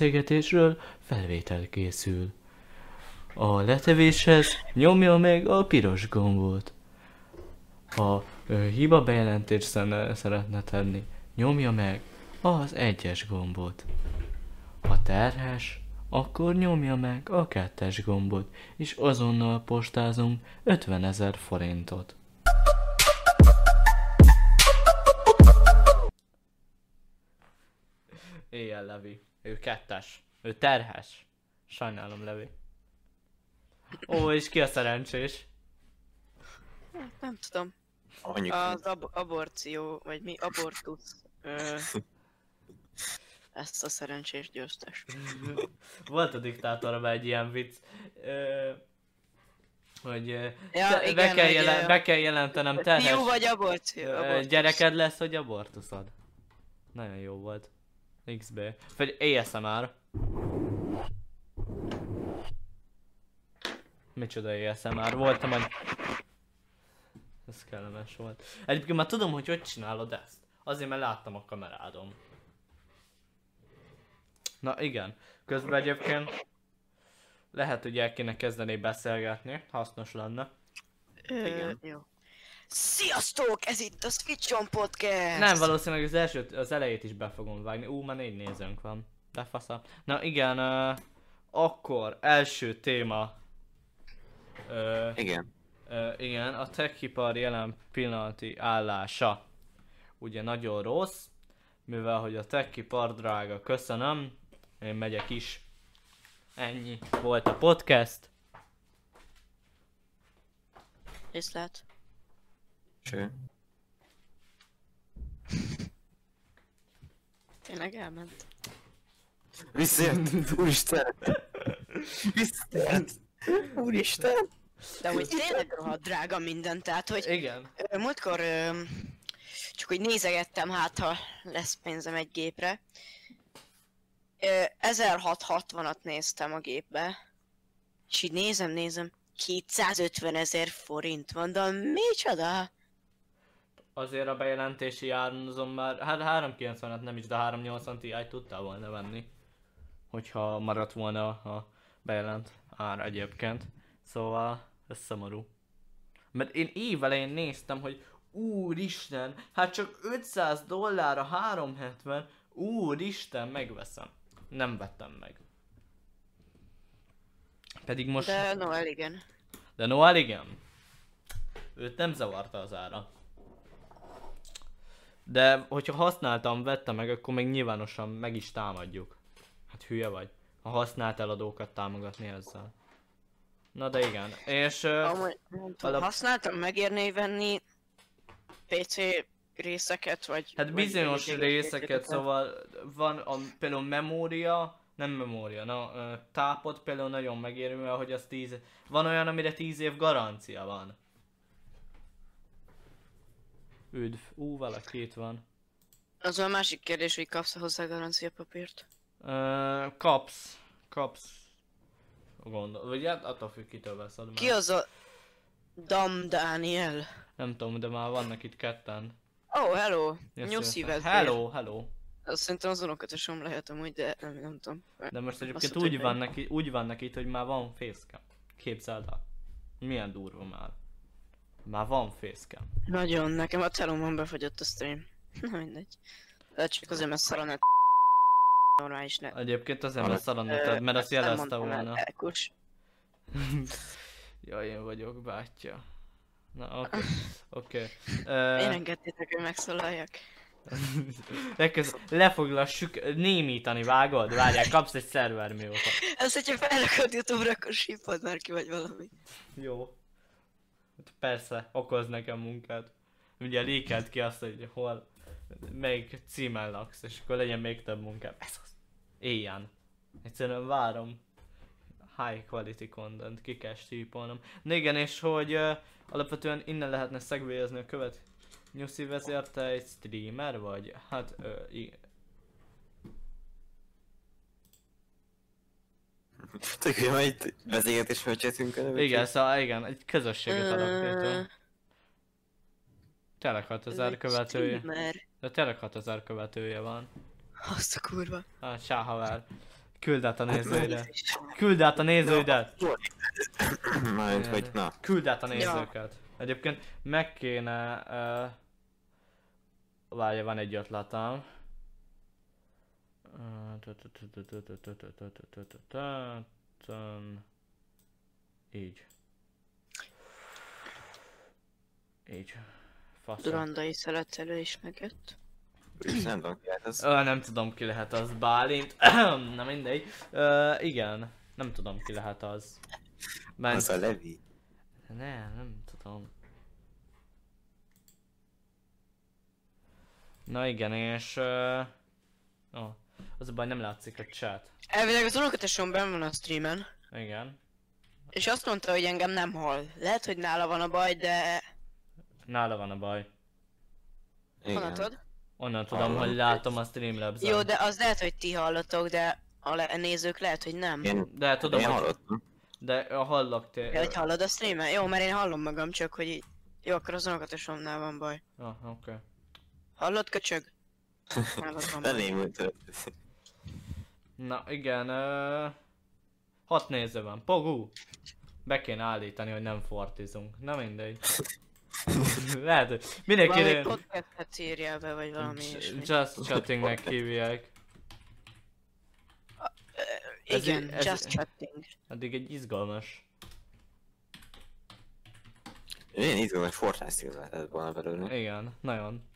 beszélgetésről felvétel készül. A letevéshez nyomja meg a piros gombot. Ha hiba bejelentést szeretne tenni, nyomja meg az egyes gombot. Ha terhes, akkor nyomja meg a kettes gombot, és azonnal postázunk 50 ezer forintot. Éjjel, Levi. Ő kettes. Ő terhes. Sajnálom, Levi. Ó, és ki a szerencsés? Nem tudom. Anyuk. Az ab- aborció, vagy mi? Abortusz. Ö, ezt a szerencsés győztes. Volt a diktátorban egy ilyen vicc, ö, hogy Ja, te, be, igen, kell hogy, jelen, be kell jelentenem terhes Fiú vagy aborció? abortusz. gyereked lesz, hogy abortuszod. Nagyon jó volt. XB. Vagy ASMR. Micsoda ASMR? Voltam egy... Ez kellemes volt. Egyébként már tudom, hogy hogy csinálod ezt. Azért, mert láttam a kamerádon. Na igen. Közben egyébként lehet, hogy el kéne kezdeni beszélgetni. Hasznos lenne. Ö, Igen. Jó. Sziasztok! Ez itt a Switch On Podcast! Nem, valószínűleg az első, az elejét is be fogom vágni. Ú, már négy nézőnk van. De fasza. Na igen, uh, akkor első téma. Uh, Igen. uh, igen, a techipar jelen pillanati állása. Ugye nagyon rossz, mivel hogy a techipar drága, köszönöm. Én megyek is. Ennyi volt a podcast. Viszlát. Ső. Tényleg elment. Visszajött! Úristen! Visszajött! Úristen! De hogy tényleg rohadt drága minden, tehát hogy Igen. Múltkor csak hogy nézegettem, hát ha lesz pénzem egy gépre. Ö, 1660-at néztem a gépbe. És így nézem, nézem, 250 ezer forint van, de micsoda? Azért a bejelentési áron már, hát 390-et nem is, de 380 ti tudtál volna venni. Hogyha maradt volna a bejelent ár egyébként. Szóval, ez szomorú. Mert én évelején néztem, hogy úristen, hát csak 500 dollárra 370, úristen, megveszem. Nem vettem meg. Pedig most... De Noel igen. De Noel igen. Őt nem zavarta az ára. De hogyha használtam, vettem meg, akkor még nyilvánosan meg is támadjuk. Hát hülye vagy. A használt eladókat támogatni ezzel. Na de igen. És... Amúgy, alap- használtam megérné venni PC részeket, vagy... Hát vagy bizonyos régi részeket, részeket. szóval van a, például memória, nem memória, na, tápot például nagyon megérő, mert hogy az 10, van olyan, amire 10 év garancia van. Üdv, ú, valaki itt van. Az a másik kérdés, hogy kapsz hozzá garanciapapírt. Ö, kapsz, kapsz. Gondol, vagy hát attól függ, kitől veszed már. Ki az a... Dam Daniel? Nem tudom, de már vannak itt ketten. Oh, hello! Nyuszi. Hello, hello. Azt szerintem az unokatesom lehet amúgy, de nem, nem tudom. De most egyébként úgy van, neki, úgy van neki itt, hogy már van facecam. Képzeld el. Milyen durva már. Már van facecam. Nagyon, nekem a telomon befagyott a stream. Na mindegy. De csak azért, mert szar a net... Normális net. Egyébként azért mert szaranotad, mert azt jelezte volna. Elkus. Jaj, én vagyok bátyja. Na, oké. Oké. Én engedtétek, hogy megszólaljak. Legköz, lefoglassuk, némítani, vágod? Várjál, kapsz egy szerver mióta. Ez, hogyha felrakod Youtube-ra, akkor sípod már ki, vagy valami. Jó. Persze, okoz nekem munkát. Ugye lékelt ki azt, hogy hol, melyik címen laksz, és akkor legyen még több munkám. Ez az. Éjjel. Egyszerűen várom. High quality content, ki kell stípolnom. Na igen, és hogy uh, alapvetően innen lehetne szegvélyezni a követ. Nyuszi vezér, te egy streamer vagy? Hát, uh, hogy majd felcsetünk a nevet. igen, szóval igen, egy közösséget alapítunk. Tényleg 6000 egy követője. streamer. De tényleg 6000 követője van. Azt a kurva. Hát, sáhaver. Küld át a Hát nézőidet. Küld át a nézőidet. Mármint, hogy na. Küld át a nézőket. Egyébként meg kéne... Uh, várja, van egy ötletem. Így. Így. Faszom. Durandai szeletelő is megjött. Nem tudom, ki lehet ez. Ö, nem tudom ki lehet az Bálint. Na mindegy. Igen. Nem tudom ki lehet az. Ment... Az a Levi. Ne, nem tudom. Na igen, és... Uh... Oh, az a baj, nem látszik a chat. Elvileg az unokatesom benn van a streamen, Igen. és azt mondta, hogy engem nem hall. Lehet, hogy nála van a baj, de... Nála van a baj. Igen. Honnan tudod? Onnan tudom, Hallom. hogy látom a streamlabs Jó, de az lehet, hogy ti hallotok, de a le- nézők lehet, hogy nem. Én, De tudom, én hogy... hallottam. De a hallok te... Ja, hogy hallod a streamen? Jó, mert én hallom magam, csak hogy így... Jó, akkor az unokatesomnál van baj. Ah, oké. Okay. Hallod, köcsög? Van baj. Na igen, uh... Hat néző van. Pogú! Be kéne állítani, hogy nem fortizunk. Na mindegy. Lehet, hogy mindenki... Valami podcastet írjál be, vagy valami ilyesmi. Just chattingnek hívják. ez Igen, ez- just chatting. Addig egy izgalmas. Én izgalmas Fortnite skills lehetett volna belőle. Igen, nagyon.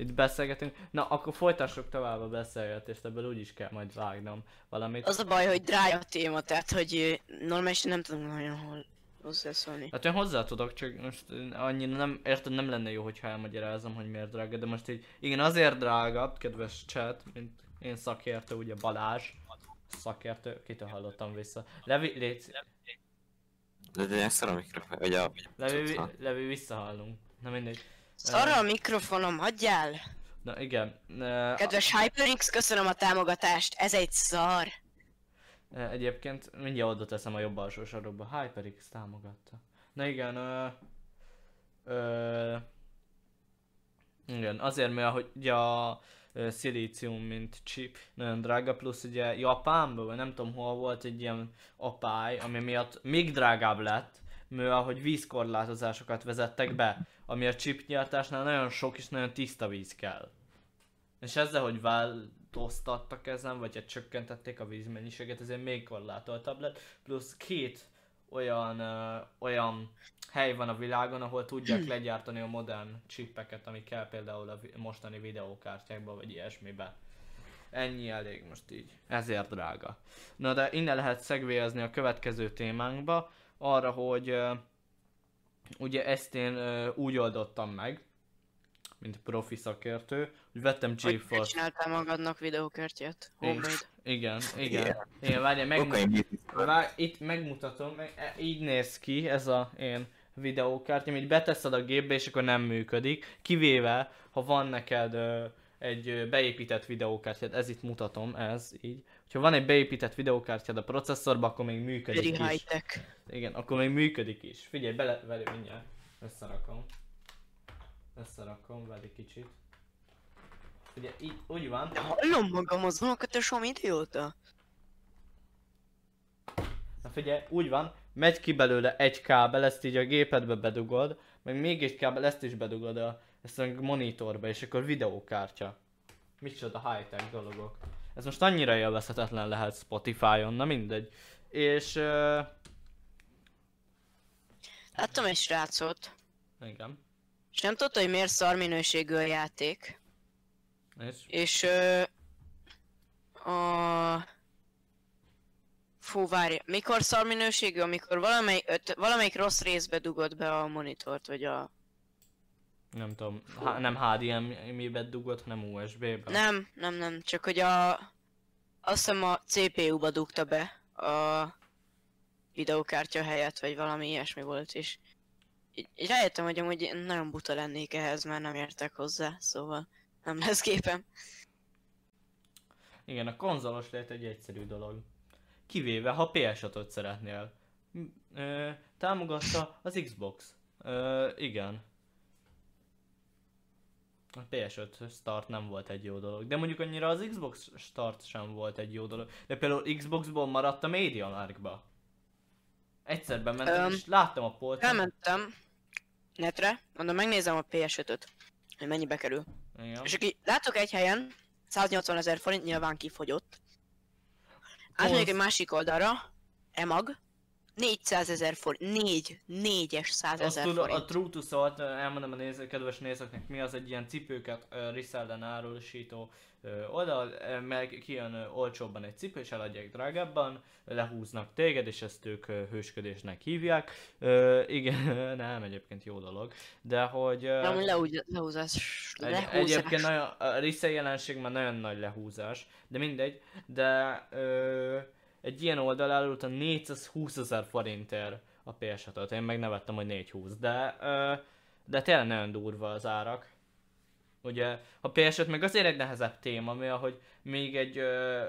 Itt beszélgetünk. Na, akkor folytassuk tovább a beszélgetést, ebből úgyis kell majd vágnom valamit. Az a baj, hogy drága a téma, tehát hogy normálisan nem tudom nagyon hol hozzászólni. Hát én hozzá tudok, csak most annyira nem, érted, nem lenne jó, hogyha elmagyarázom, hogy miért drága, de most így, igen, azért drága, kedves chat, mint én szakértő, ugye Balázs, szakértő, kitől hallottam vissza. Levi, légy, De de ilyen szar a mikrofon, vagy a... Levi. Levi, visszahallunk. Na mindegy. Szarra a mikrofonom, hagyjál! Na igen, uh, Kedves HyperX, köszönöm a támogatást, ez egy szar. Egyébként mindjárt oda teszem a jobb alsó sarokba. HyperX támogatta. Na igen, ö, ö, igen, azért mert hogy ugye a ö, szilícium, mint chip, nagyon drága, plusz ugye Japánban, vagy nem tudom hol volt egy ilyen apály, ami miatt még drágább lett, mivel hogy vízkorlátozásokat vezettek be, ami a chipgyártásnál nagyon sok és nagyon tiszta víz kell. És ezzel, hogy változtattak ezen, vagy hát csökkentették a vízmennyiséget, ezért még korlátoltabb lett. Plusz két olyan, ö, olyan hely van a világon, ahol tudják legyártani a modern chipeket, ami kell például a vi- mostani videókártyákba, vagy ilyesmibe. Ennyi elég most így. Ezért drága. Na de innen lehet szegvéjezni a következő témánkba, arra, hogy ugye ezt én úgy oldottam meg, mint profi szakértő, hogy vettem Hogy GeForce csináltál magadnak videókártyát? Homemade. igen, igen. Igen, várjál, meg, Kokain business. vár, itt megmutatom, meg, e- így néz ki ez a én videókártya, amit beteszed a gépbe és akkor nem működik, kivéve, ha van neked egy beépített videókártyád, ez itt mutatom, ez így. Ha van egy beépített videókártyád a processzorba, akkor még működik Very is. high-tech. Igen, akkor még működik is. Figyelj, bele, vele mindjárt. Összerakom. Összerakom, vele kicsit. Ugye, így, úgy van. De hallom magam az unokatesom idióta. Na figyelj, úgy van, megy ki belőle egy kábel, ezt így a gépedbe bedugod, meg még egy kábel, ezt is bedugod a, ezt a monitorba, és akkor videókártya. Micsoda high-tech dologok. Ez most annyira élvezhetetlen lehet Spotify-on, na mindegy. És... Uh, Láttam egy srácot, igen. és nem tudta, hogy miért szar minőségű a játék. És... És ö, a... Fú, várj, mikor szar minőségű, amikor valamelyik, öt, valamelyik rossz részbe dugod be a monitort, vagy a... Nem tudom, H- nem HDMI-be dugod, hanem USB-be. Nem, nem, nem, csak hogy a... Azt hiszem a CPU-ba dugta be a videókártya helyett, vagy valami ilyesmi volt, és így, rájöttem, hogy amúgy én nagyon buta lennék ehhez, mert nem értek hozzá, szóval nem lesz képem. Igen, a konzolos lehet egy egyszerű dolog. Kivéve, ha PS5-öt szeretnél. Ö, támogatta az Xbox. Ö, igen. A PS5 start nem volt egy jó dolog, de mondjuk annyira az Xbox start sem volt egy jó dolog. De például Xboxból maradt a Media Markba. Egyszer bementem Öm, és láttam a polcon. Elmentem netre, mondom, megnézem a PS5-öt, hogy mennyibe kerül. Igen. És aki látok egy helyen, 180 ezer forint nyilván kifogyott. Átmegyek egy másik oldalra, EMAG, 400 ezer forint, 4, 4-es 100 Azt ezer tudom, a forint. True to Salt, elmondom a néző, kedves nézőknek, mi az egy ilyen cipőket uh, resellen árulsító ö, oldal, ö, meg kijön olcsóbban egy cipő, és eladják drágábban, lehúznak téged, és ezt ők hősködésnek hívják. Igen, nem, egyébként jó dolog, de hogy... Nem, leúgy, lehúzás, egy, lehúzás. egyébként nagyon, a resell jelenség már nagyon nagy lehúzás, de mindegy, de ö, egy ilyen oldal árult a 420 ezer forintért a ps -ot. Én meg nevettem, hogy 420, de, de tényleg nagyon durva az árak. Ugye a ps meg azért egy nehezebb téma, mi hogy még egy ö,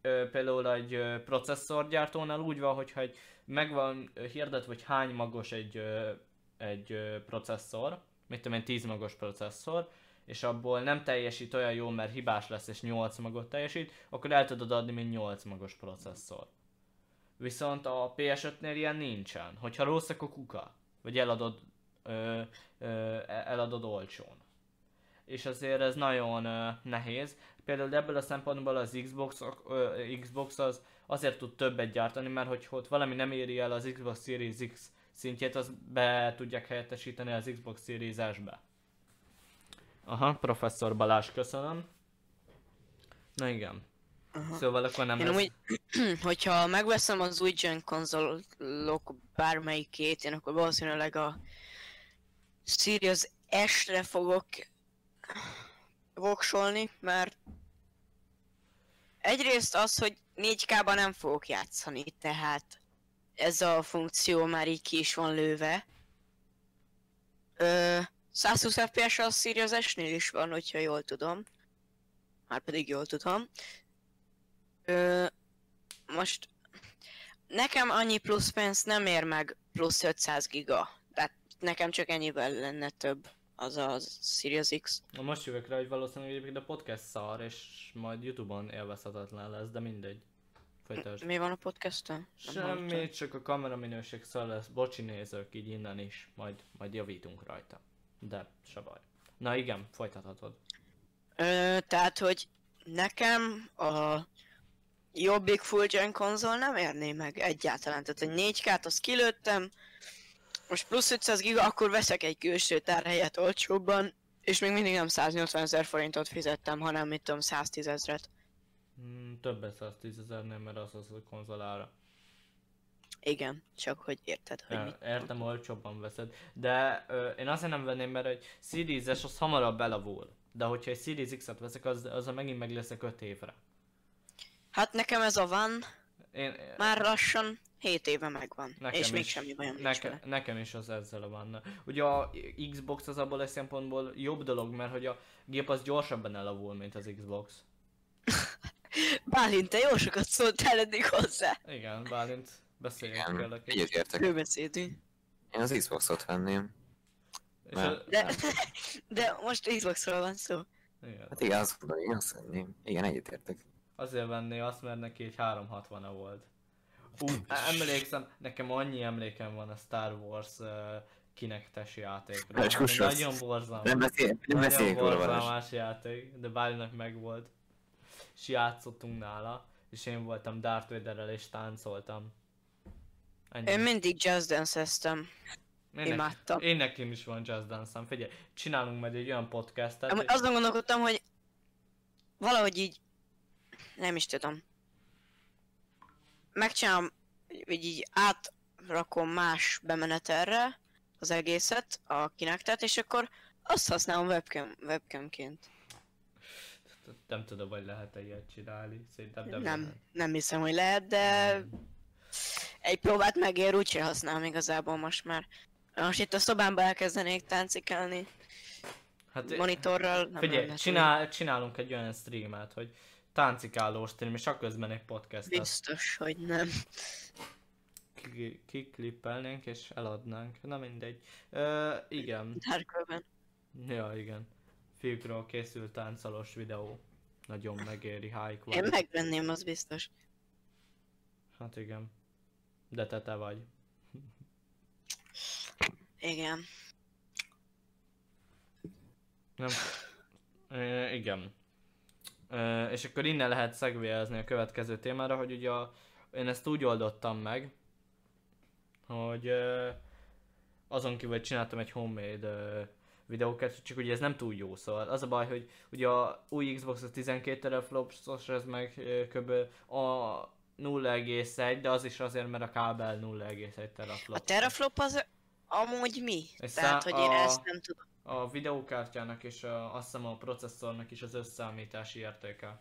ö, például egy ö, processzorgyártónál úgy van, hogyha egy megvan hirdet, hogy hány magos egy, ö, egy ö, processzor, mit tudom én, 10 magos processzor, és abból nem teljesít olyan jól, mert hibás lesz és 8 magot teljesít, akkor el tudod adni, mint 8 magos processzor. Viszont a PS5-nél ilyen nincsen. Hogyha rossz, akkor kuka. Vagy eladod, ö, ö, eladod olcsón. És azért ez nagyon ö, nehéz. Például ebből a szempontból az Xbox, ö, Xbox az azért tud többet gyártani, mert hogy ott valami nem éri el az Xbox Series X szintjét, az be tudják helyettesíteni az Xbox Series S-be. Aha, professzor Balázs, köszönöm. Na igen. Aha. Szóval akkor nem Én lesz... amúgy, hogyha megveszem az új gen konzolok bármelyikét, én akkor valószínűleg a Series S-re fogok voksolni, mert egyrészt az, hogy 4K-ban nem fogok játszani, tehát ez a funkció már így ki is van lőve. Ö, 120 FPS a Series S-nél is van, hogyha jól tudom. Már pedig jól tudom. Ö, most nekem annyi plusz pénz nem ér meg plusz 500 giga. Tehát nekem csak ennyivel lenne több az a Series X. Na most jövök rá, hogy valószínűleg egyébként a podcast szar, és majd Youtube-on élvezhetetlen lesz, de mindegy. Folytasd. Mi van a podcasten? Semmi, csak a kamera minőség szar lesz. Bocsi nézők, így innen is. Majd, majd javítunk rajta. De, se baj. Na igen, folytathatod. Ö, tehát, hogy nekem a jobbik full gen konzol nem érné meg egyáltalán. Tehát egy 4K-t azt kilőttem, most plusz 500 giga, akkor veszek egy külső tárhelyet olcsóbban, és még mindig nem 180 ezer forintot fizettem, hanem mit tudom 110 ezret. Hmm, többet 110 ezernél, mert az az a konzolára. Igen, csak hogy érted, hogy Ja, mit értem, olcsóbban veszed. De ö, én azért nem venném, mert egy Series S az hamarabb elavul. De hogyha egy Series X-et veszek, az, az megint meg leszek 5 évre. Hát nekem ez a van, Én, már lassan 7 éve megvan, Nekem és még is. semmi bajom nincs Neke, vele. nekem is az ezzel van. Ugye a Xbox az abból a szempontból jobb dolog, mert hogy a gép az gyorsabban elavul, mint az Xbox. Bálint, te jó sokat szóltál eddig hozzá. Igen, Bálint, beszéljünk Igen, kérlek. egyetértek. Főbeszédünk. Én az Xboxot venném. És Nem. a, De, de most Xboxról van szó. igen. Hát igen, azt mondom, én azt venném. Igen, egyetértek. Azért venné azt, mert neki egy 360-a volt. Ú, emlékszem, nekem annyi emlékem van a Star Wars uh, kinektes játékra. Balázs, kussolsz. Nagyon borzalmas. Nem beszél, nem Nagyon beszéljünk róla Balázs. borzalmas játék, de Bálinak meg volt. És játszottunk nála, és én voltam Darth Vaderrel és táncoltam. Ennyi. Én mindig Just Dance-eztem. én, nekem, imádtam. én nekem is van Just Dance-am. Figyelj, csinálunk majd egy olyan podcastet, Amúgy hogy- azon gondolkodtam, hogy valahogy így, nem is tudom. Megcsinálom, hogy így átrakom más bemenetelre az egészet, a kinektet, és akkor azt használom webcam, webcamként. nem tudom, hogy lehet-e ilyet csinálni. Szerintem nem, Nem, lehet. nem hiszem, hogy lehet, de egy próbát megér, úgyse használom igazából most már. Most itt a szobámba elkezdenék táncikálni Hát, monitorral. Nem Figyelj, csinál, csinálunk egy olyan streamet, hogy táncikáló stream, és akközben egy túl podcastet Biztos, hogy nem. ki- kiklippelnénk és eladnánk. Na mindegy. Ö, igen. Dark Web-en. Ja, igen. fiúkról készült táncolós videó. Nagyon megéri, high Én quality. megvenném, az biztos. Hát igen. De te te vagy. Igen. Nem. E, igen. E, és akkor innen lehet szegvélyezni a következő témára, hogy ugye a, én ezt úgy oldottam meg, hogy e, azon kívül, hogy csináltam egy homemade e, videókat, csak ugye ez nem túl jó, szóval az a baj, hogy ugye a új Xbox az 12 teraflopsos, ez meg e, kb. a 0,1, de az is azért, mert a kábel 0,1 teraflop. A teraflop az amúgy mi? És Tehát, hogy én a- ezt nem tudom. A videókártyának és a, azt hiszem a processzornak is az összeállítási értéke.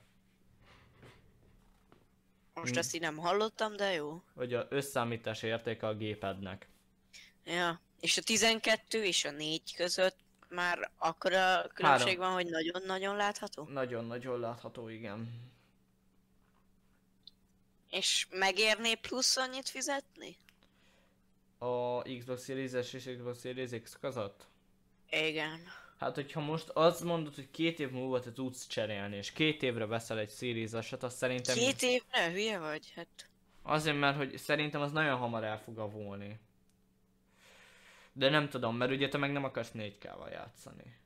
Most Mm. ezt így nem hallottam, de jó. Vagy a összeállítási értéke a gépednek. Ja. És a 12 és a 4 között már akkora különbség van, hogy nagyon-nagyon látható? Nagyon-nagyon látható, igen. És megérné plusz annyit fizetni? A Xbox Series S és Xbox Series X között? Igen. Hát, hogyha most azt mondod, hogy két év múlva te tudsz cserélni, és két évre veszel egy Series S-et, azt szerintem... Két évre? Hülye vagy? Hát... Azért, mert hogy szerintem az nagyon hamar el fog avulni. De nem tudom, mert ugye te meg nem akarsz 4K-val játszani.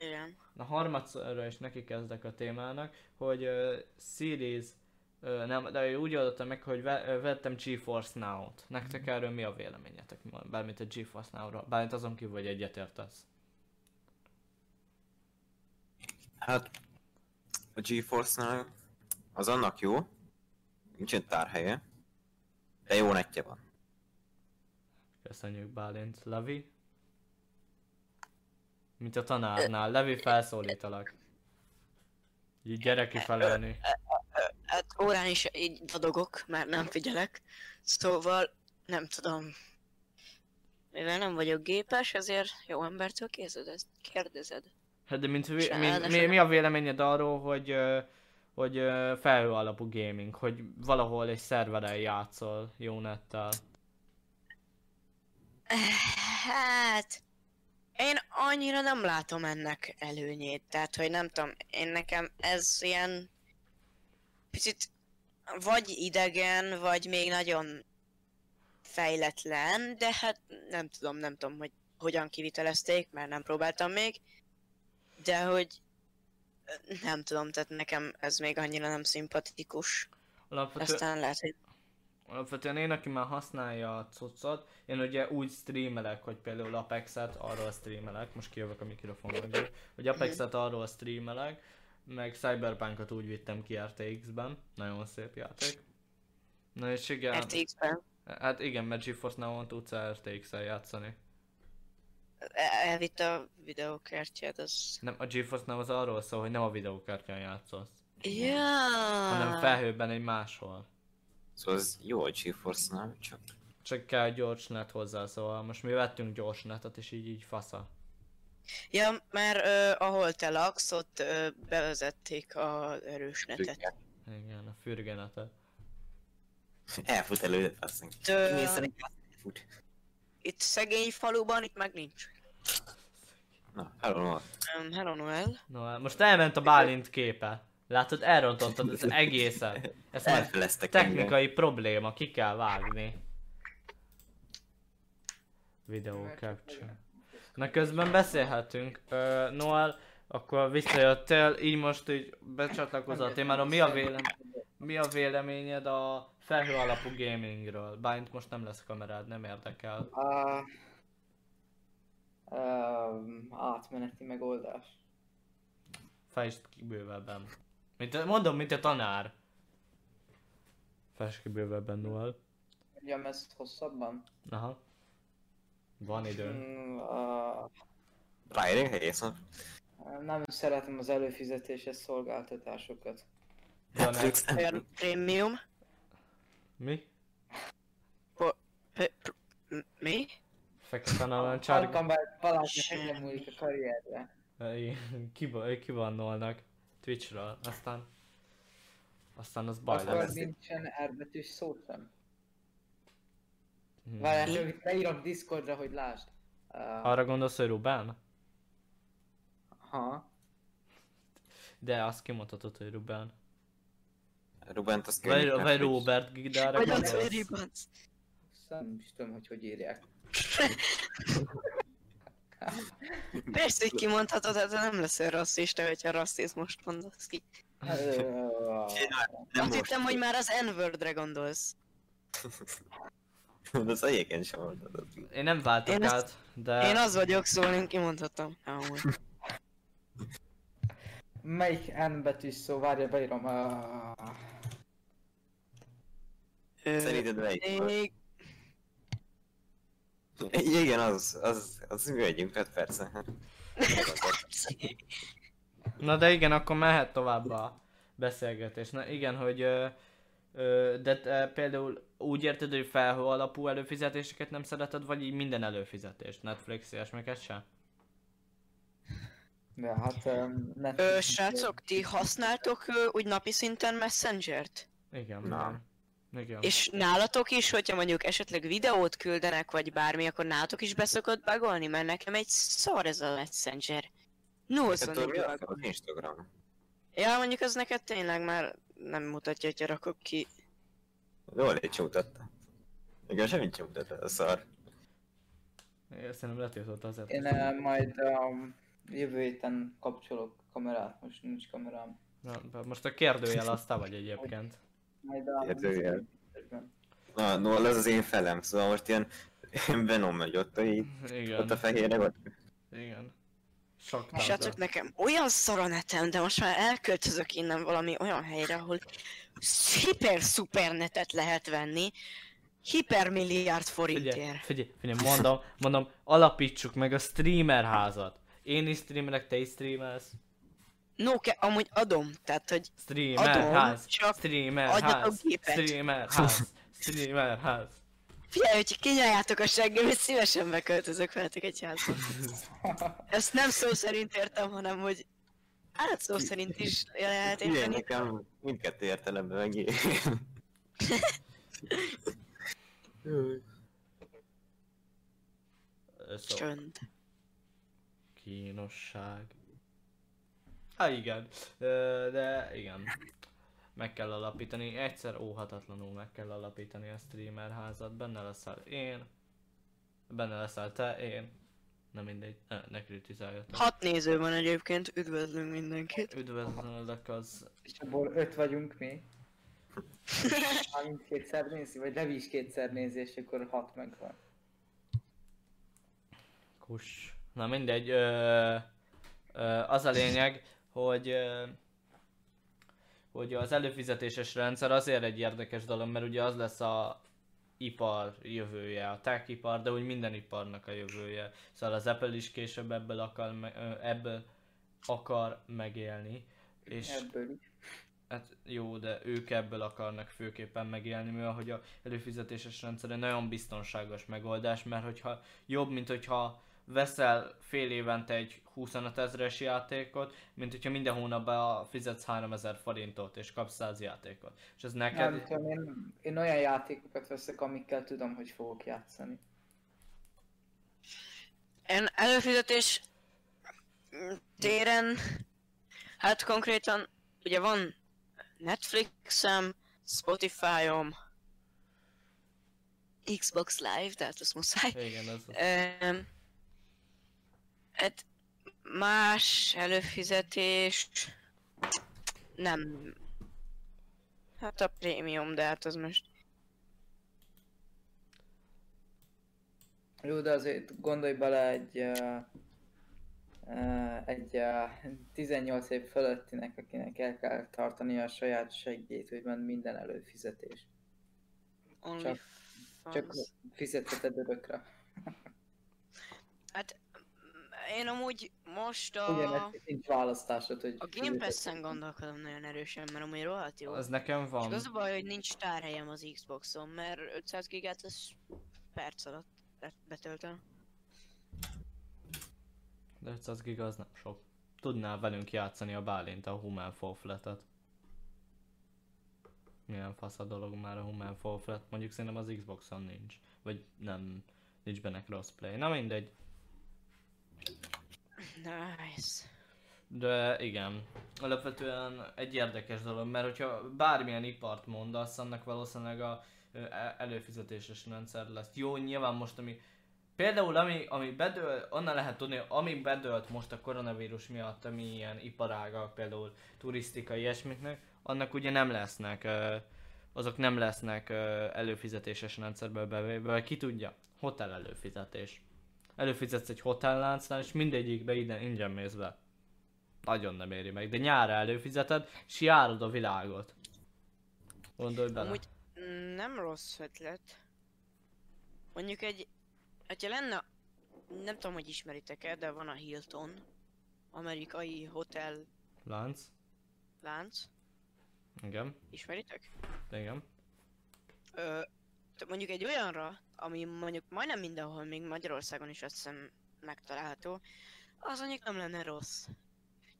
Igen. Na harmadszorra is neki kezdek a témának, hogy uh, Series, nem, de úgy adottam meg, hogy ve, vettem GeForce Now-t. Nektek erről mi a véleményetek? Bármit a GeForce Now-ra, bármit azon kívül, hogy egyetértesz. Hát, a GeForce-nál az annak jó, nincsen tárhelye, de jó netje van. Köszönjük Bálint. Levi? Mint a tanárnál. Levi felszólítalak. Így gyere kifelelni. Órán is így dadogok, mert nem figyelek. Szóval nem tudom. Mivel nem vagyok gépes, ezért jó embertől készed, ezt kérdezed. Hát de mint, vé- mi, se- mi, a véleményed arról, hogy, hogy felhő alapú gaming, hogy valahol egy szerveren játszol jó nettel. Hát... Én annyira nem látom ennek előnyét, tehát hogy nem tudom, én nekem ez ilyen picit vagy idegen, vagy még nagyon fejletlen, de hát nem tudom, nem tudom, hogy hogyan kivitelezték, mert nem próbáltam még, de hogy nem tudom, tehát nekem ez még annyira nem szimpatikus. Alapvető, Aztán lehet, hogy alapvetően én, aki már használja a cuccot, én ugye úgy streamelek, hogy például Apex-et arról streamelek, most kijövök a mikrofon mögül, hogy Apex-et arról streamelek, meg Cyberpunk-ot úgy vittem ki RTX-ben, nagyon szép játék. Na és igen, RTX-ben hát igen, mert GeForce Now-on tudsz RTX-el játszani. el- elvitt a videókártyát, az... Nem, a GeForce Now az arról szól, hogy nem a videókártyán játszolsz, Ja. hanem felhőben egy máshol. Szóval az jó a GeForce-nál, csak Csak kell gyors net hozzá, szóval most mi vettünk gyors netet, és így így fasza. Ja, mert ö, ahol te laksz, ott ö, bevezették az erős netet. Igen, a fürgenetet. elfut előtt, azt mondja. Tö- Kimészeni, fut. Itt szegény faluban, itt meg nincs. Na, hello, no. Um, hello Noel. No, hát most elment a Bálint képe. Látod, elrontottad az egészet. Ez már technikai probléma, ki kell vágni. Video capture. Na közben beszélhetünk. Uh, Noel, akkor visszajöttél, így most így becsatlakozol a témára. Mi a, vélem, mi a véleményed a felhő alapú gamingről? Bálint most nem lesz kamerád, nem érdekel. A... Um, átmeneti megoldás. Fejtsd ki bővebben. Mint, mondom, mint a tanár. Fejtsd ki bővebben, Noel. Mondjam ezt hosszabban? Aha. Van idő. Mm, a... Ráérünk. Nem szeretem az előfizetéses szolgáltatásokat. Van Netflix. Olyan prémium. Mi? P- pr- m- mi? Fekete narancsárga. Halkan be Balázsnak Semmi. nem múlik a karrierre. Kiba- Kivannolnak Twitchről, aztán... Aztán az baj Akkor lesz. nincsen R betűs szó sem. Hmm. Várjál, csak leírok Discordra, hogy lásd. Uh, Arra gondolsz, hogy Ruben? Aha. De azt kimondhatod, hogy Ruben. Rubent azt Vagy, kérjük, vagy hogy- Robert Gidára Vagy az, hogy. Azt Nem is tudom, hogy hogy írják. Persze, hogy kimondhatod, hát nem leszel rasszista, hogyha rasszizmust mondasz ki. Azt hittem, hogy már az N-wordre gondolsz. De az egyébként sem mondhatod. Én nem váltok Én ezt- át, de... Én az vagyok, szóval én kimondhatom. Amúgy. Melyik N betűs szó? Várja, beírom. Uh, Szerinted melyik? Még... Igen, az, az, az művegyünk, hát persze. Na de igen, akkor mehet tovább a beszélgetés. Na igen, hogy... Ö, de te például úgy érted, hogy felhő alapú előfizetéseket nem szereted, vagy így minden előfizetést? Netflix, ilyesmiket sem? de hát... Um, Ö, srácok, ti használtok ö, úgy napi szinten Messenger-t? Igen. Na. igen. És nálatok is, hogyha mondjuk esetleg videót küldenek, vagy bármi, akkor nálatok is beszokott bagolni? Mert nekem egy szar ez a Messenger. Az az Instagram? Ja, mondjuk az neked tényleg már nem mutatja, hogyha rakok ki. Jól egy csútatta. Igen, semmit sem mutatta, a szar. Én Szerintem letiltott azért. Én uh, majd um, jövő héten kapcsolok kamerát, most nincs kamerám. Na, most a kérdőjel azt te vagy egyébként. Majd a... Kérdőjel. Na, no, ez az én felem, szóval most ilyen ilyen Venom megy ott, így, Igen. ott a fehérnek ott. Igen. Sok Srácok, tánca. nekem olyan szar a netem, de most már elköltözök innen valami olyan helyre, ahol hiper-szuper netet lehet venni, hipermilliárd Figyelj, forintért. figyelj, figyelj, mondom, mondom, alapítsuk meg a streamer házat. Én is streamerek, te is streamelsz. No, ke- amúgy adom, tehát hogy Streamer Adom, ház, csak streamer ház, gépet. streamer ház, streamer ház. Figyelj, hogy kinyaljátok a seggem, és szívesen beköltözök veletek egy házba. Ezt nem szó szerint értem, hanem hogy hát szó szerint is lehet Igen, érteni. nekem mindkettő értelemben meg Csönd. kínosság. Há igen, de igen. Meg kell alapítani, egyszer óhatatlanul meg kell alapítani a streamer házat, benne leszel én, benne leszel te, én. Nem mindegy, ne, ne kritizáljatok. Hat néző van egyébként, üdvözlünk mindenkit. Üdvözlök az... És abból öt vagyunk mi. Ha mindkétszer nézi, vagy Levi is kétszer nézi, és akkor hat megvan. Kus. Na mindegy, ö, ö, az a lényeg, hogy ö, hogy az előfizetéses rendszer azért egy érdekes dolog, mert ugye az lesz a ipar jövője, a tech ipar, de úgy minden iparnak a jövője. Szóval az Apple is később ebből akar, ebből akar megélni. És Ebből is. Hát jó, de ők ebből akarnak főképpen megélni, mivel hogy a előfizetéses rendszer egy nagyon biztonságos megoldás, mert hogyha jobb, mint hogyha veszel fél évente egy 25 ezeres játékot, mint hogyha minden hónapban fizetsz 3000 forintot és kapsz 100 játékot. És ez neked... Nem tudom, én, én olyan játékokat veszek, amikkel tudom, hogy fogok játszani. Én előfizetés téren, hát konkrétan, ugye van Netflixem, Spotify-om, Xbox Live, tehát az muszáj. Igen, ez az. Um, hát más előfizetés nem. Hát a prémium, de hát az most Jó, de azért gondolj bele egy, uh, uh, egy uh, 18 év fölöttinek, akinek el kell tartani a saját segélyt, hogy van minden előfizetés. only Csak- Csak fans. fizetheted örökre. Hát én amúgy most a, nincs választásod, hogy a Game Pass-en gondolkodom nagyon erősen, mert amúgy rohadt jó. Az nekem Csak van. az a baj, hogy nincs tárhelyem az Xboxon, mert 500 gigát az perc alatt be- betöltöm. De 500 giga az nem sok. Tudnál velünk játszani a Bálint a Human Fall Flat-et. Milyen fasz a dolog már a Human Fall Flat, mondjuk szerintem az Xboxon nincs. Vagy nem, nincs benne crossplay. Na mindegy. Nice. De igen, alapvetően egy érdekes dolog, mert hogyha bármilyen ipart mondasz, annak valószínűleg a e- előfizetéses rendszer lesz. Jó, nyilván most ami Például ami, ami bedölt, onnan lehet tudni, ami bedölt most a koronavírus miatt, ami ilyen iparágak, például turisztika, ilyesmiknek, annak ugye nem lesznek, azok nem lesznek előfizetéses rendszerből bevéve, ki tudja, hotel előfizetés. Előfizetsz egy hotelláncnál, és mindegyikbe ide ingyen mész be. Nagyon nem éri meg, de nyára előfizeted, és járod a világot. Gondolj bele. Amúgy nem rossz ötlet. Mondjuk egy... Hogyha lenne... Nem tudom, hogy ismeritek-e, de van a Hilton. Amerikai hotel Lánc. lánc. Igen, Ismeritek? igen. Ö, mondjuk egy olyanra, ami mondjuk majdnem mindenhol, még Magyarországon is azt hiszem megtalálható, az mondjuk nem lenne rossz.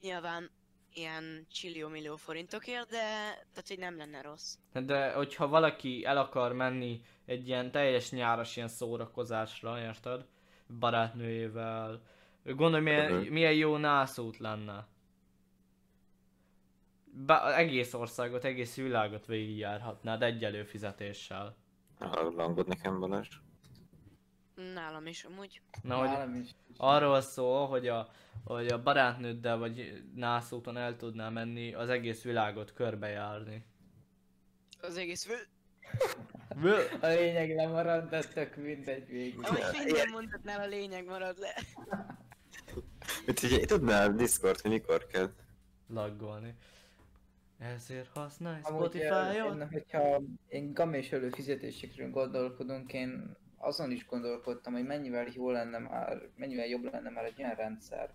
Nyilván ilyen csillió-millió forintokért, de tehát hogy nem lenne rossz. De hogyha valaki el akar menni egy ilyen teljes nyáros ilyen szórakozásra, érted? Barátnőjével. Gondolj milyen, milyen jó nászút lenne. Ba- egész országot, egész világot végigjárhatnád egy előfizetéssel. Hallangod nekem Balázs? Nálam is amúgy. Na, hogy Nálam is. arról szól, hogy a, hogy a barátnőddel vagy nászúton el tudnál menni, az egész világot körbejárni. Az egész fő... A lényeg nem marad, de tök mindegy végig. Ahogy minden mondatnál a lényeg marad le. Úgyhogy tudnál Discord, hogy mikor kell? Laggolni. Ezért használj Spotify-ot? én, hogyha én gamés előfizetésekről gondolkodunk, én azon is gondolkodtam, hogy mennyivel jó lenne már, mennyivel jobb lenne már egy olyan rendszer.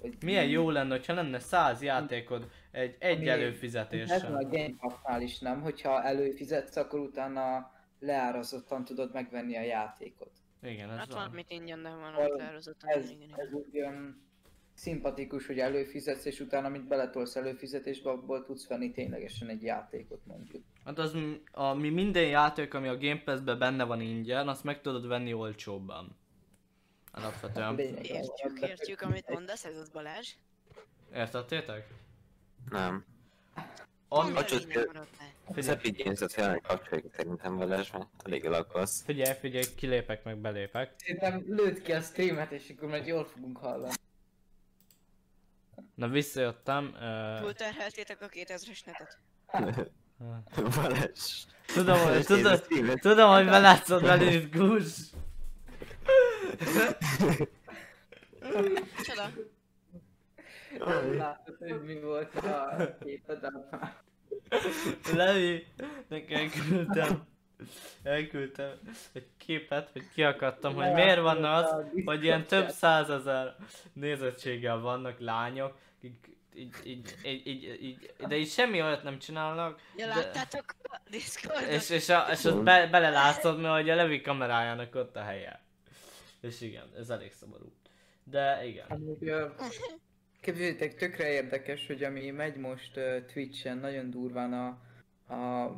Hogy Milyen jó lenne, ha lenne száz játékod egy, egy előfizetéssel. Ezen a Game Pass-nál is nem, hogyha előfizetsz, akkor utána leárazottan tudod megvenni a játékot. Igen, ez Hát van. valamit ingyen, de van Ez- ott elhozottan. Ez, ez úgy olyan szimpatikus, hogy előfizetsz, és utána, amit beletolsz előfizetésbe, abból tudsz venni ténylegesen egy játékot mondjuk. Hát az, ami minden játék, ami a Game Pass-ben benne van ingyen, azt meg tudod venni olcsóbban. Alapvetően. Az, Értjük, értjük, amit mondasz, ez az Balázs. Értettétek? Nem. Am- Pont a csak- lényeg marad le. Az figyelj, Epic Games-et jelenleg kapcsoljuk szerintem Balázs, mert elég lakos. figyelj, figyelj, kilépek meg belépek. Szerintem lőd ki a streamet, és akkor majd jól fogunk hallani. Na visszajöttem. Uh, Túlterheltétek a 2000-es netet. Balázs. tudom, hogy, tudom, tudom, hogy belátszod veled Gus. Csoda. Látod, hogy mi volt a képed. Levi, nekem küldtem. Elküldtem egy képet, hogy kiakadtam, hogy miért van az, hogy ilyen több százezer nézettséggel vannak lányok, akik így, így, így, így, így, de így semmi olyat nem csinálnak, Ja, de, láttátok a Discordot? és, és, a, és ott be, belelátszod, mert hogy a Levi kamerájának ott a helye. És igen, ez elég szomorú. De igen. Ö, Képzeljétek, tökre érdekes, hogy ami megy most uh, Twitch-en, nagyon durván a, a,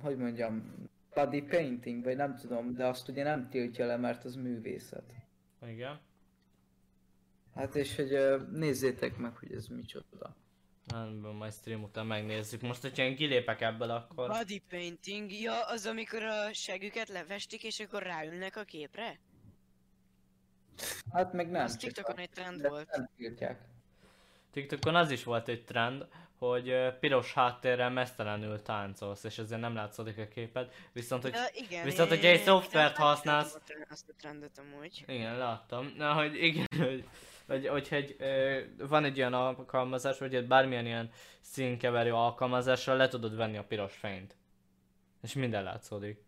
hogy mondjam, body painting, vagy nem tudom, de azt ugye nem tiltja le, mert az művészet. Igen. Hát és hogy nézzétek meg, hogy ez micsoda. Nem, majd stream után megnézzük. Most, hogyha én kilépek ebből, akkor... Body painting, ja, az amikor a següket lefestik és akkor ráülnek a képre? Hát meg nem. Az TikTokon egy trend volt. Nem tiltják. TikTokon az is volt egy trend, hogy ö, piros háttérrel mesztelenül táncolsz, és ezért nem látszódik a képed. Viszont, hogy... Ja, igen, viszont, ja, hogyha egy szoftvert használsz- Azt a trendet amúgy. Igen, láttam. Na, hogy igen, hogy, hogy, egy, ö, van egy olyan alkalmazás, vagy egy bármilyen ilyen színkeverő alkalmazással le tudod venni a piros fényt. És minden látszódik. Ö,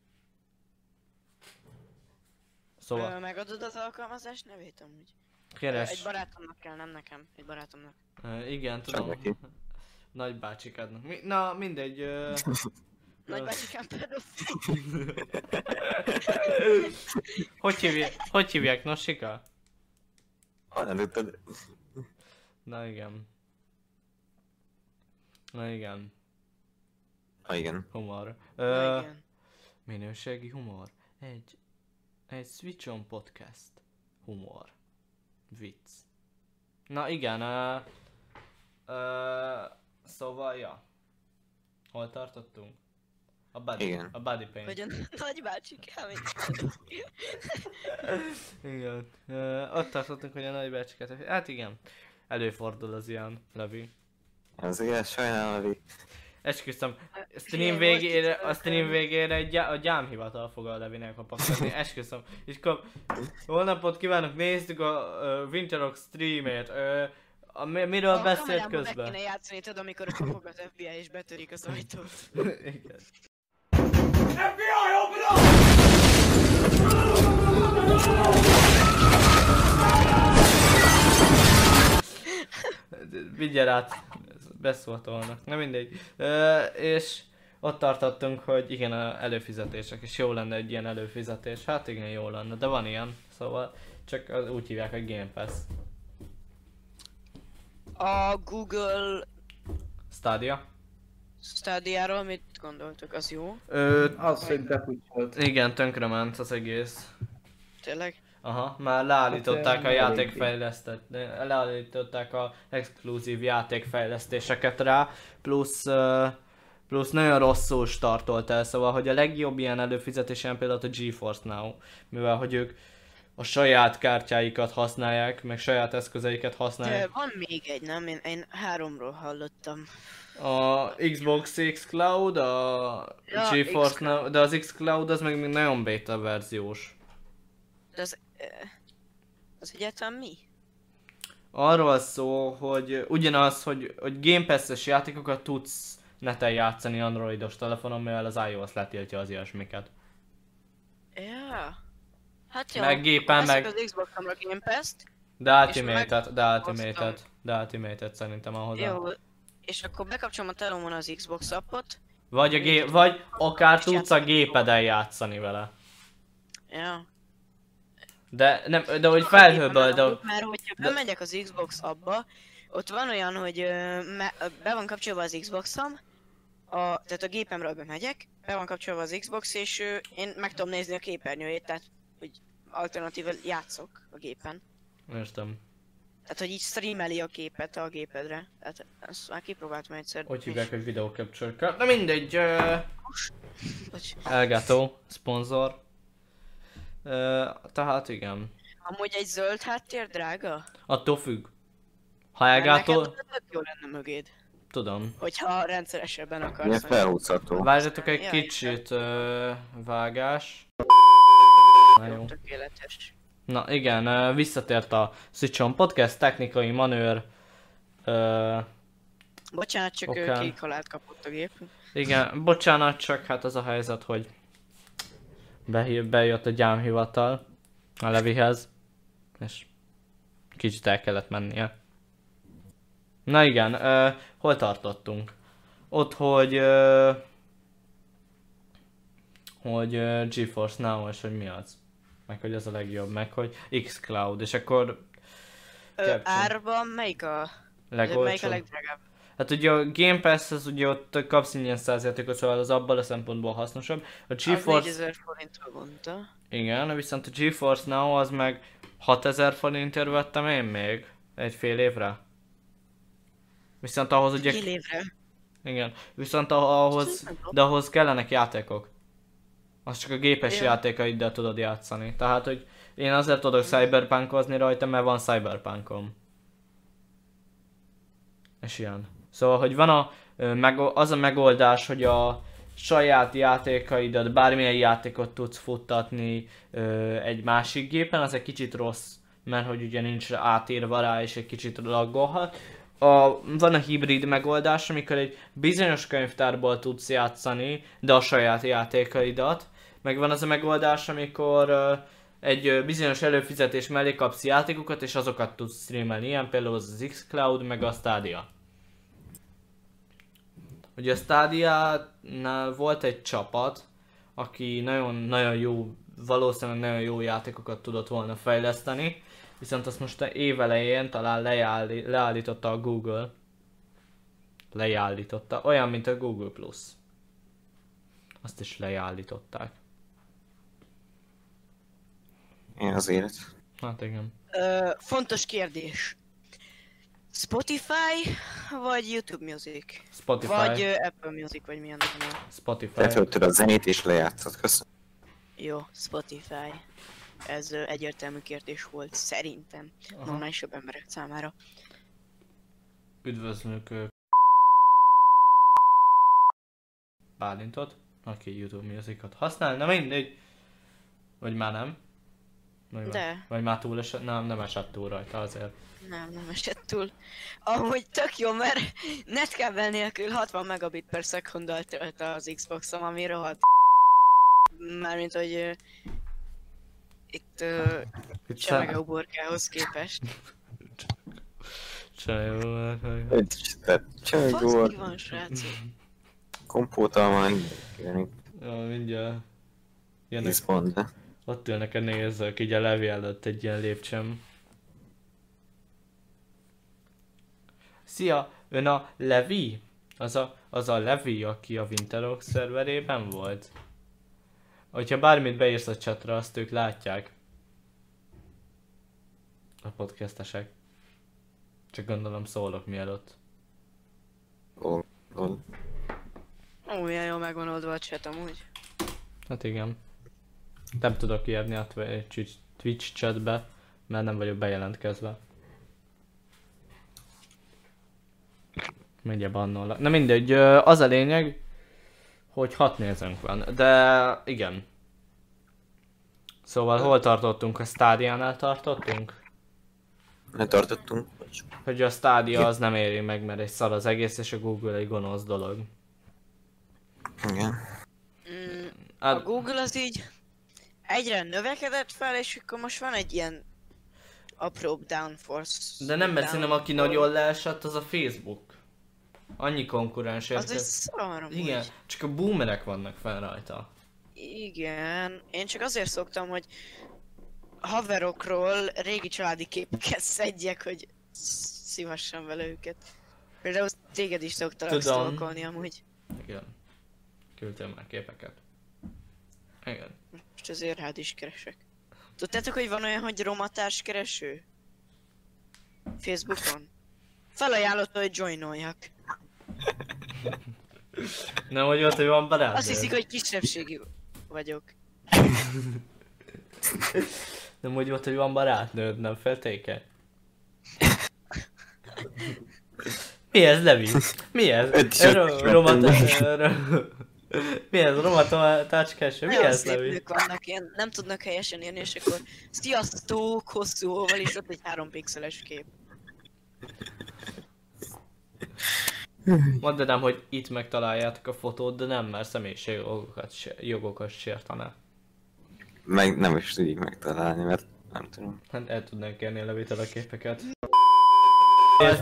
Szóval, megadod az alkalmazás nevét amúgy? Ö, Egy keres. barátomnak kell, nem nekem. Egy barátomnak. Ö, igen, Csak tudom. neki. Nagy bácsikádnak. Mi, na, mindegy. Ö, Nagybácsikám pedofil. hogy, hívják, hogy hívják, Nosika? Tudtad? Na igen. Na igen, Ah, igen. humor. Na Ö, igen. minőségi humor. Egy, egy Switch on podcast. Humor. Vicc. Na igen, uh, uh, szóval, ja. Hol tartottunk? A body, Igen. a body paint. Hogy a nagybácsi kemény. Igen. Uh, ott tartottunk, hogy a nagybácsikat... Hát igen. Előfordul az ilyen, Levi. Azért sajnálom, Levi. Esküszöm, a stream végére, a stream végére egy gyá- a gyámhivatal fog a Levinek kapaszkodni, esküszöm. És kap, jó napot kívánok, néztük a uh, Winterrock streamét. Uh, a, mi- miről A beszélt kamerámban meg közben? kéne játszani, tudod, amikor kapog az FBI és betörik az ajtót. Igen. Vigyel át, beszóltolnak, na mindegy. Ö, és ott tartottunk, hogy igen, a előfizetések, és jó lenne egy ilyen előfizetés. Hát igen, jó lenne, de van ilyen, szóval csak az úgy hívják, hogy Game Pass. A Google Stadia. Stadia-ról mit gondoltok? Az jó? Ö, Az, hogy bepucsolt. igen, tönkrement az egész. Tényleg? Aha, már leállították Hát, a játékfejlesztett, leállították a exkluzív játékfejlesztéseket rá, plusz, plusz nagyon rosszul startolt el, szóval, hogy a legjobb ilyen előfizetés például a GeForce Now, mivel hogy ők a saját kártyáikat használják, meg saját eszközeiket használják. van még egy, nem? Én, én háromról hallottam. A Xbox X Cloud, a Ja, GeForce. Now, de az X Cloud az meg még nagyon beta verziós. De az... Az egyáltalán mi? Arról szó, hogy ugyanaz, hogy, hogy Game Pass-es játékokat tudsz neten játszani androidos telefonon, mivel az iOS letiltja az ilyesmiket. Ja. Hát jó. Meg gépen, meg- az Xbox-omra Game Pass-t. De Ultimate-et, de. Ultimate-et, de Ultimate-et szerintem ahhoz. Jó. És akkor bekapcsolom a telomon az Xbox appot. Vagy, a gé- vagy akár tudsz a gépeden játszani vele. Ja. De, nem, de hogy felhőből, de... Mert hogyha bemegyek az Xbox abba, ott van olyan, hogy be van kapcsolva az Xboxom, a, tehát a gépemről bemegyek, be van kapcsolva az Xbox, és én meg tudom nézni a képernyőjét, tehát hogy alternatíva játszok a gépen. Értem. Tehát, hogy így streameli a képet a gépedre. Tehát ezt már kipróbáltam egyszer. Hogy hívják, hogy Video Capture Card. Na mindegy, uh, Bocs. Elgato, szponzor. Uh, tehát igen. Amúgy egy zöld háttér drága? Attól függ. Ha Elgato, neked jó lenne mögéd. tudom. Hogyha rendszeresebben akarsz. felhúzható. Várjatok egy Ja, kicsit uh, vágás. Na jó. Tökéletes. Na igen, visszatért a Switch On Podcast technikai manőr. Uh, Bocsánat, csak okay. kék halált kapott a gép. igen, bocsánat, csak hát az a helyzet, hogy behív, bejött a gyámhivatal a Levihez, és kicsit el kellett mennie. Na igen, uh, hol tartottunk? Ott, hogy uh, hogy uh, GeForce Now és hogy mi az? Meg hogy ez a legjobb, meg hogy Xcloud, és akkor Ö, árban melyik a, melyik a legolcsóbb. legdrágább? Hát ugye a Game Pass az ugye ott kapsz ingyen 100 játékot, szóval az abban a szempontból hasznosabb. A Az GeForce, 4000 forintról mondta. igen, viszont a GeForce Now az meg 6000 forintért vettem én még egy fél évre. Viszont ahhoz ugye, Fél évre. igen, viszont ahhoz, de ahhoz kellenek játékok. Az csak a gépes Ja. játékaiddal tudod játszani. Tehát, hogy én azért tudok cyberpunkozni rajta, mert van cyberpunkom. És ilyen. Szóval, hogy van a, az a megoldás, hogy a saját játékaidat, bármilyen játékot tudsz futtatni egy másik gépen, az egy kicsit rossz, mert hogy ugye nincs átírva rá, és egy kicsit laggolhat. A, van a hibrid megoldás, amikor egy bizonyos könyvtárból tudsz játszani, de a saját játékaidat. Meg van az a megoldás, amikor egy bizonyos előfizetés mellé kapsz játékokat, és azokat tudsz streamelni. Ilyen például az Xcloud, meg a Stadia. Ugye a Stadia-nál volt egy csapat, aki nagyon-nagyon jó, valószínűleg nagyon jó játékokat tudott volna fejleszteni, viszont azt most évelején talán leállí, leállította a Google. Leállította, olyan, mint a Google Plus. Azt is leállították. Az élet. Hát igen. Ö, fontos kérdés. Spotify, vagy YouTube Music? Spotify. Vagy ö, Apple Music, vagy milyen az Spotify. Letöltöd a zenét és lejátszott, köszönöm. Jó, Spotify. Ez ö, egyértelmű kérdés volt, szerintem. Aha. Normálisabb emberek számára. Üdvözlünk ö, Bálintot, aki YouTube Musicot használ, na mindegy. Vagy már nem. Vagy Már, De. vagy már túl esett, nem, nem esett túl rajta azért. Nem, nem esett túl. Amúgy tök jó, mert netkábel nélkül 60 megabit per szekundal tölt az Xboxom, ami rohadt Mármint, hogy ö, itt ö, Itt semege uborkához képest. Csajó, Csajgó, Faszki van, srácok. kompótalmány, Jó, mindjárt. Jönnek, 10 pont, de ott ülnek a nézők, így a levi előtt egy ilyen lépcsőm. Szia, ön a Levi? Az a, az a Levi, aki a Winterok szerverében volt? Hogyha bármit beírsz a chatra, azt ők látják. A podcastesek. Csak gondolom szólok mielőtt. Lol, lol. Ó, milyen jól megvan oldva a chat amúgy. Hát igen. Nem tudok írni a Twitch, chatbe, mert nem vagyok bejelentkezve. Mindjárt bannollak. Na mindegy, az a lényeg, hogy hat nézőnk van, de igen. Szóval hol tartottunk? A stádiánál tartottunk? Ne tartottunk? Hogy a stádia az nem éri meg, mert egy szar az egész, és a Google egy gonosz dolog. Igen. Mm, a Hát, Google az így egyre növekedett fel, és akkor most van egy ilyen apróbb downforce. de nem, mert szerintem aki nagyon leesett, az a Facebook. Annyi konkurens Az egy szar. Igen, csak a boomerek vannak fenn rajta. Igen, én csak azért szoktam, hogy haverokról régi családi képeket szedjek, hogy szívassam vele őket. Például téged is szoktalak stalkolni amúgy. Igen. Küldtél már képeket. Igen. Most azért rád is keresek. Tudtátok, hogy van olyan, hogy romatás kereső? Facebookon? Felajánlott, hogy joinoljak. Nem, hogy ott, hogy van barát. Azt hiszik, hogy kisebbségi vagyok. Nem, hogy ott, hogy van barátnőd, nem feltéke? Mi ez, Levi? Mi ez? Öt Mi ez? Romatás kereső? Mi Nagyon ez, Levi? vannak, ilyen nem tudnak helyesen írni, és akkor sziasztok, hosszú óval, és ott egy 3 pixeles kép. Mondd rám, hogy itt megtaláljátok a fotót, de nem, mert személyiségjogokat jogokat sértene. Meg nem is tudjuk megtalálni, mert nem tudom. Hát el tudnánk kérni a Levitől a képeket.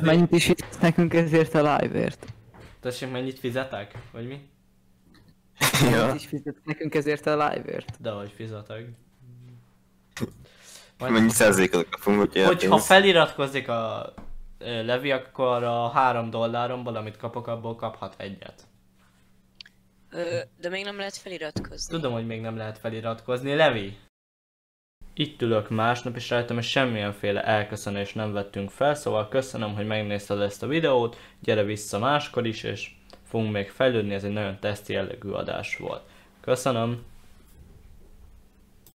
Mennyit is nekünk ezért a live-ért? Tessék, mennyit fizetek? Vagy mi? Ja. Is fizetsz nekünk ezért a live-ért? De hogy fizetek. Majd, Mennyi százalékot kapunk, hogyha hogyha feliratkozik a Levi, akkor a 3 dolláromból, amit kapok, abból kaphat egyet. Ö, de még nem lehet feliratkozni. Tudom, hogy még nem lehet feliratkozni. Levi! Itt ülök másnap, és rajtam és semmilyenféle elköszönést nem vettünk fel, szóval köszönöm, hogy megnézted ezt a videót, gyere vissza máskor is, és fogunk még fejlődni, ez egy nagyon teszti jellegű adás volt. Köszönöm!